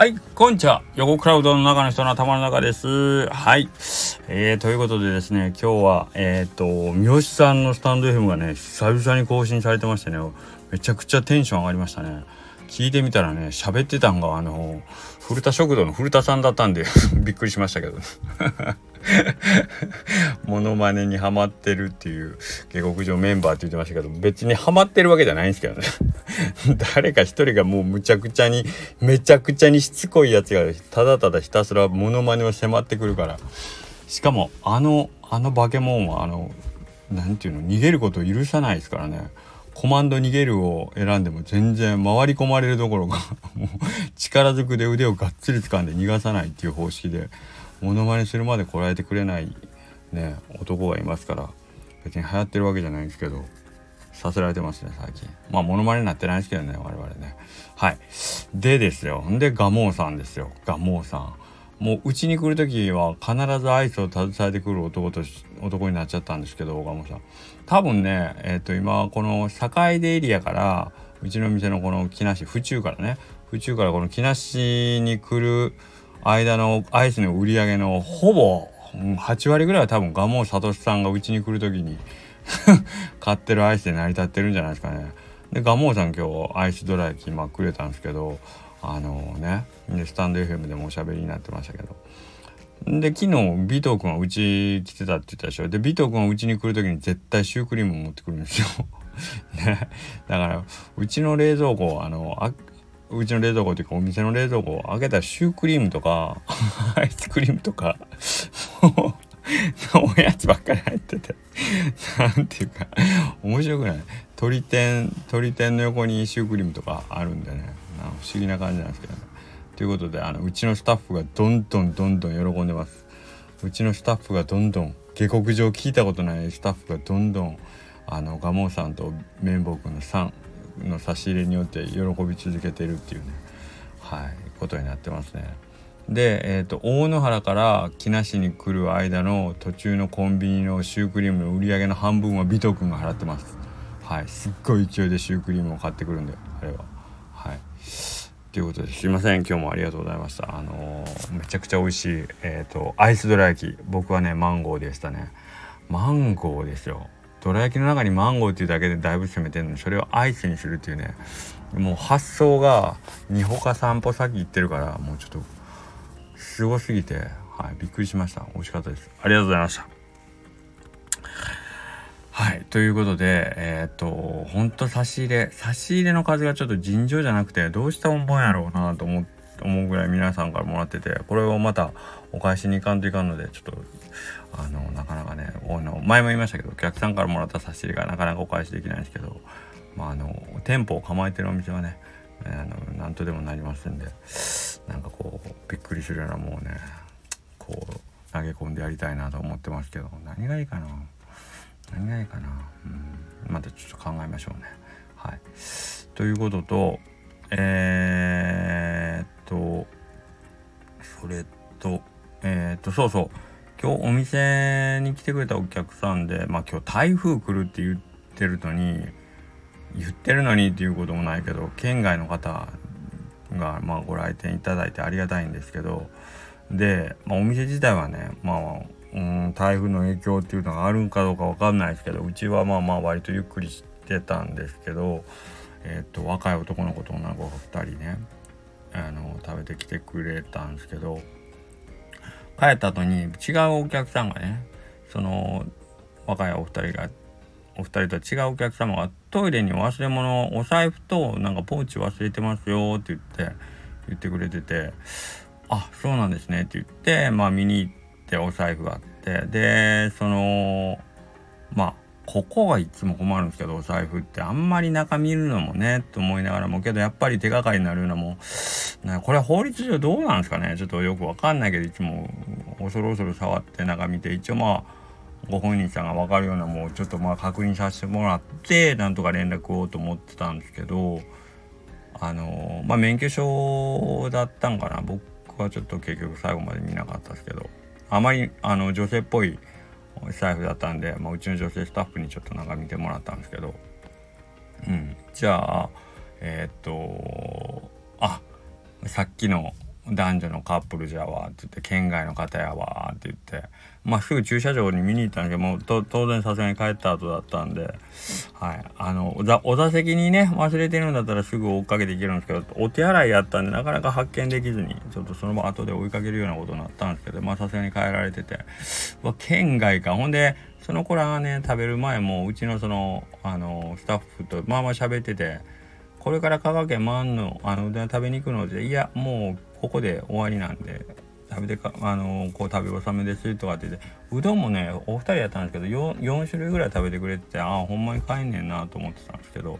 はい、こんにちは。横クラウドの中の人の頭の中です。はい。えー、ということでですね、今日は、えっ、ー、と、三好さんのスタンド FM がね、久々に更新されてましてね、めちゃくちゃテンション上がりましたね。聞いてみたらね、喋ってたんが、あの、古田食堂の古田さんだったんで びっくりしましたけど、モノマネにハマってるっていう下克上メンバーって言ってましたけど別にハマってるわけじゃないんですけどね。誰か一人がもうむちゃくちゃにめちゃくちゃにしつこいやつがただただひたすらモノマネを迫ってくるから。しかもあのあの化け物はあの何て言うの逃げることを許さないですからね。コマンド逃げるを選んでも全然回り込まれるどころか もう力ずくで腕をがっつり掴んで逃がさないっていう方式で。モノマネするまでこらえてくれないね男がいますから別に流行ってるわけじゃないんですけどさせられてますね最近。まあモノマネになってないですけどね我々ね。はい。でですよ。んでガモーさんですよ。ガモーさん。もううちに来る時は必ずアイスを携えてくる男と男になっちゃったんですけどガモーさん。多分ねえっ、ー、と今この境出エリアからうちの店のこの木梨府中からね。府中からこの木梨に来る間のアイスの売り上げのほぼ8割ぐらいは多分蒲生聡さんがうちに来る時に 買ってるアイスで成り立ってるんじゃないですかね。で蒲生さん今日アイスドラ焼きまくれたんですけどあのねでスタンド FM でもおしゃべりになってましたけど。で昨日尾藤君はうち来てたって言ったでしょ？で尾藤君はうちに来る時に絶対シュークリーム持ってくるんですよ ね、だからうちの冷蔵庫あのうちの冷蔵庫っていうかお店の冷蔵庫を開けたらシュークリームとか アイスクリームとかおやつばっかり入っててなんていうか面白くない鳥天鳥天の横にシュークリームとかあるんでね不思議な感じなんですけどね。ということであのうちのスタッフがどんどんどんどん喜んでます。うちのスタッフがどんどん下克上聞いたことないスタッフがどんどんあのガモンさんと綿棒君の3の差し入れによって喜び続けてるっていうねはいことになってますね。で、えーと、大野原から木梨に来る間の途中のコンビニのシュークリームの売り上げの半分は尾藤君が払ってます。はい、すっごい勢いでシュークリームを買ってくるんであれは。はいということですいません今日もありがとうございましたあのー、めちゃくちゃ美味しいえっ、ー、とアイスドラ焼き僕はねマンゴーでしたねマンゴーですよどら焼きの中にマンゴーっていうだけでだいぶ攻めてるのにそれをアイスにするっていうね。もう発想が二歩か散歩先行ってるからもうちょっとすごすぎて。はいびっくりしました。美味しかったです。ありがとうございました。はいということでえっ、とほんと差し入れ。差し入れの数がちょっと尋常じゃなくてどうしたもんやろうなと思って。思うぐらい皆さんからもらっててこれをまたお返しに行かんといかんのでちょっとあのなかなかねの前も言いましたけどお客さんからもらった差し入れがなかなかお返しできないんですけど、まあ、あの店舗を構えてるお店はねあの何とでもなりますんでなんかこうびっくりするようなもうねこう投げ込んでやりたいなと思ってますけど何がいいかな？何がいいかな？うん。またちょっと考えましょうね。はい、ということとえー、っとそれとえー、っとそうそう。今日お店に来てくれたお客さんでまあ今日台風来るって言ってるのに言ってるのにっていうこともないけど県外の方がまあご来店いただいてありがたいんですけどで、まあ、お店自体はねまあうん台風の影響っていうのがあるんかどうか分かんないですけどうちはまあまあ割とゆっくりしてたんですけど、えーと、若い男の子と女の子が2人ねあの食べてきてくれたんですけど帰った後に違うお客さんがねその若いお二人がお二人と違うお客様がトイレに忘れ物お財布となんかポーチ忘れてますよって言って言ってくれててあそうなんですねって言ってまあ見に行ってお財布があってでそのまあここがいつも困るんですけどお財布ってあんまり中見るのもねと思いながらもけどやっぱり手がかりになるのもこれは法律上どうなんですかね。ちょっとよくわかんないけどいつも恐る恐る触って中見て一応まあご本人さんが分かるようなもうちょっとまあ確認させてもらってなんとか連絡をと思ってたんですけどあのまあ免許証だったんかな。僕はちょっと結局最後まで見なかったですけどあまりあの女性っぽい財布だったんで、まあ、うちの女性スタッフにちょっとなんか見てもらったんですけど。うん。じゃあえー、っとあさっきの男女のカップルじゃわって言って県外の方やわって言ってまあすぐ駐車場に見に行ったんだけどもう当然さすがに帰った後だったんではい。あのお座席にね忘れてるんだったらすぐ追っかけていけるんですけどお手洗いやったんでなかなか発見できずにちょっとその後で追いかけるようなことになったんですけどまあさすがに帰られてて。わ県外か。ほんでその子らがね食べる前もうちのそのあのスタッフとまあまあ喋っててこれから香川県回んのあのうどん食べに行くのでいやもうここで終わりなんで食べてかあのこう食べ納めですとかって言ってうどんもねお二人やったんですけど 4, 4種類ぐらい食べてくれてああほんまに帰んねんなと思ってたんですけど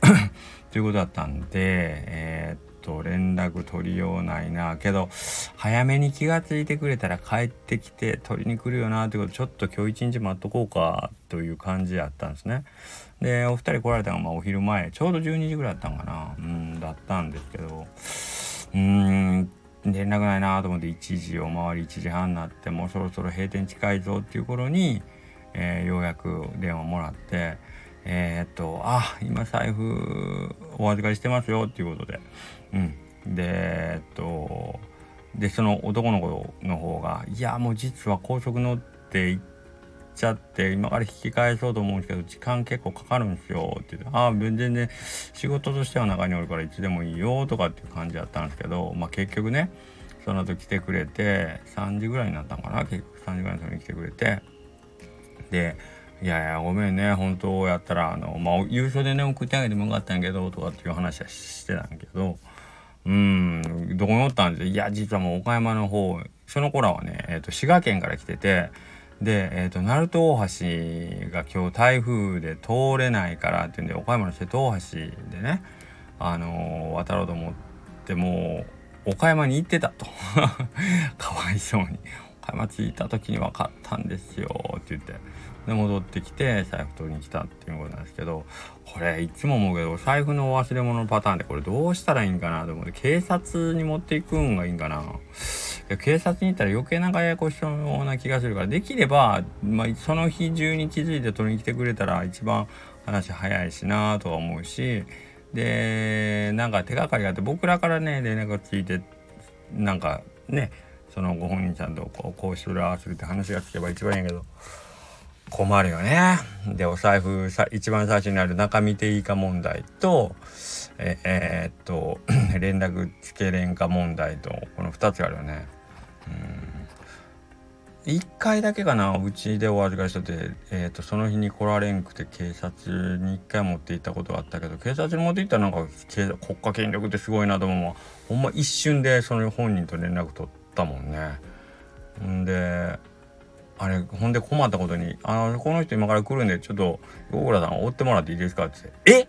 ということだったんでえー、っと連絡取りようないなけど早めに気が付いてくれたら帰ってきて取りに来るよなってことちょっと今日一日待っとこうかという感じやったんですね。でお二人来られたのがまあお昼前ちょうど12時ぐらいだったんかなうんだったんですけどうーん連絡ないなと思って1時を回り1時半になってもうそろそろ閉店近いぞっていう頃に、えー、ようやく電話もらってえー、っと「あ今財布お預かりしてますよ」っていうことで。うん。でえっとでその男の子の方が「いやもう実は高速乗って行ってちゃって今から引き返そうと思うんですけど時間結構かかるんですよって言って「ああ全然ね仕事としては中におるからいつでもいいよ」とかっていう感じだったんですけどまあ結局ねその後来てくれて3時ぐらいになったのかな結局3時ぐらいの時に来てくれてで「いやいやごめんね本当やったらあのまあ優勝でね送ってあげてもよかったんやけど」とかっていう話はしてたんやけど。うんどこにおったんですいや実はもう岡山の方その子らはね、えーと滋賀県から来ててで、えーと、鳴門大橋が今日台風で通れないからっていうんで岡山の瀬戸大橋でね、あのー、渡ろうと思ってもう岡山に行ってたと。かわいそうに。岡山着いた時に分かったんですよって言って。で戻ってきて財布取りに来たっていうことなんですけどこれいつも思うけど財布のお忘れ物のパターンでこれどうしたらいいんかなと思って警察に持っていくんがいいんかな。警察に行ったら余計なややこしそうな気がするからできれば、まあ、その日中に気づいて取りに来てくれたら一番話早いしなとは思うしでなんか手がかりがあって僕らからね連絡がついてなんかねそのご本人ちゃんとこうこうするああするって話がつけば一番いいんやけど困るよね。でお財布さ一番最初にある中身ていいか問題とええー、っと 連絡つけれんか問題とこの2つあるよね。うん1回だけかなうちでお預かりしてて、えーと、その日に来られんくて警察に1回持って行ったことがあったけど警察に持って行ったらなんか国家権力ってすごいなと思うほんま一瞬でその本人と連絡取ったもんね。んであれほんで困ったことに「あのこの人今から来るんでちょっと横倉さん追ってもらっていいですか?」って言って「え？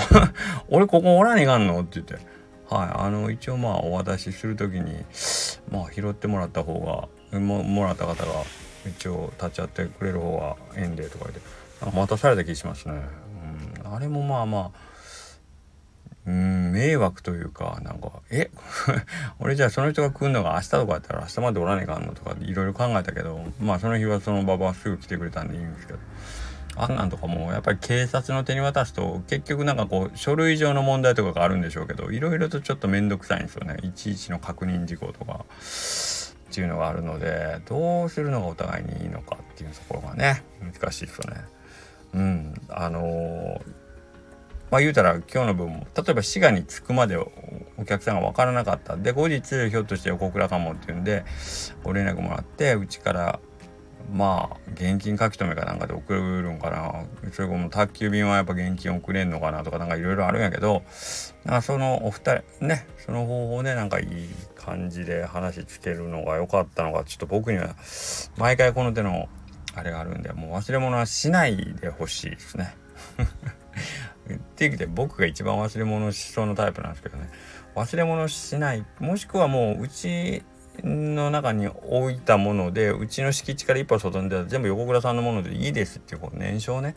俺ここおらねえかんの?」って言って。はい、あの一応まあお渡しする時にまあ拾ってもらった方がももらった方が一応立ち会ってくれる方がええんでとか言って待たされた気しますね、うん、あれもまあまあうん迷惑というかなんかえ？俺じゃあその人が来るのが明日とかやったら明日までおらねえかんのとかいろいろ考えたけどまあその日はその場はすぐ来てくれたんでいいんですけどあんなんとかもやっぱり警察の手に渡すと結局なんかこう書類上の問題とかがあるんでしょうけどいろいろとちょっと面倒くさいんですよねいちいちの確認事項とかっていうのがあるのでどうするのがお互いにいいのかっていうところがね難しいですよね。うんあのーまあ言うたら今日の分も例えば滋賀に着くまでお客さんが分からなかったで後日ひょっとして横倉かもっていうんでご連絡もらってうちからまあ現金書き留めかなんかで送るんかなそれこも宅急便はやっぱ現金送れんのかなとかなんかいろいろあるんやけどなんかそのお二人ねその方法ねなんかいい感じで話つけるのが良かったのがちょっと僕には毎回この手のあれがあるんでもう忘れ物はしないでほしいですね。っていう意味で僕が一番忘れ物しそうなタイプなんですけどね。忘れ物しないもしくはもううちの中に置いたものでうちの敷地から一歩外に出た全部横倉さんのものでいいですっていうこう念書をね。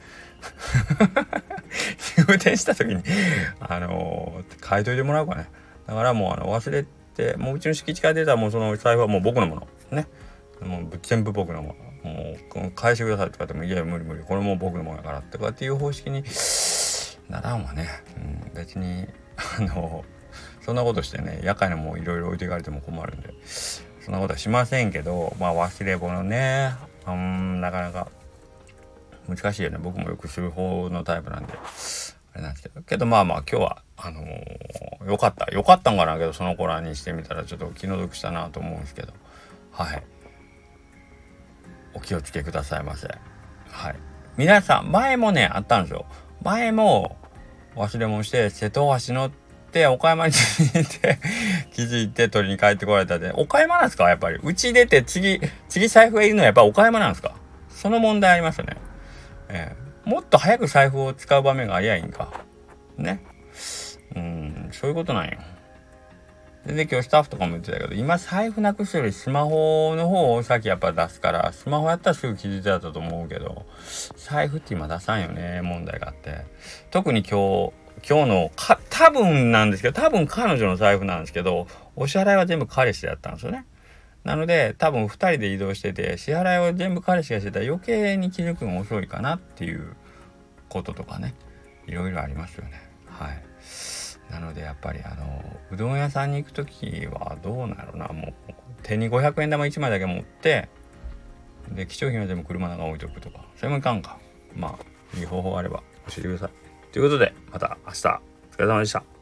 入店した時にあのー、書いといてもらうかね。だからもうあの忘れてもううちの敷地から出たらもうその財布はもう僕のもの。ね。もう全部僕のもの。もう返してくださいとかってもいや無理無理。これもう僕のものやからとかっていう方式にならんわね、うん、別にあのそんなことしてね夜間にもいろいろ置いていかれても困るんで。そんなことはしませんけどまあ忘れ物ね。うんなかなか。難しいよね。僕もよくする方のタイプなんで。あれなんですけど。けどまあまあ今日はあのー、よかった。よかったんかなけどその子らにしてみたらちょっと気の毒したなと思うんですけど。はい。お気をつけくださいませ。はい。皆さん前もねあったんですよ。前も忘れ物して瀬戸橋乗って岡山に着いて気づいて取りに帰ってこられたで岡山なんですか？やっぱり。うち出て次次財布がいるのはやっぱ岡山なんですかその問題ありますよね。えー、もっと早く財布を使う場面がありゃいいんか。ね。うんそういうことなんよ。全然今日スタッフとかも言ってたけど今財布なくすよりスマホの方を先やっぱ出すからスマホやったらすぐ気づいてたと思うけど財布って今出さんよね問題があって。特に今日今日のか多分なんですけど多分彼女の財布なんですけどお支払いは全部彼氏だったんですよね。なので多分2人で移動してて支払いを全部彼氏がしてたら余計に気づくの遅いかなっていうこととかねいろいろありますよね。やっぱりあのうどん屋さんに行く時はどうなるな。もう手に500円玉1枚だけ持ってで貴重品は全部車の中置いとくとか。それもいかんか。まあいい方法あれば教えてください。ということでまた明日。お疲れ様でした。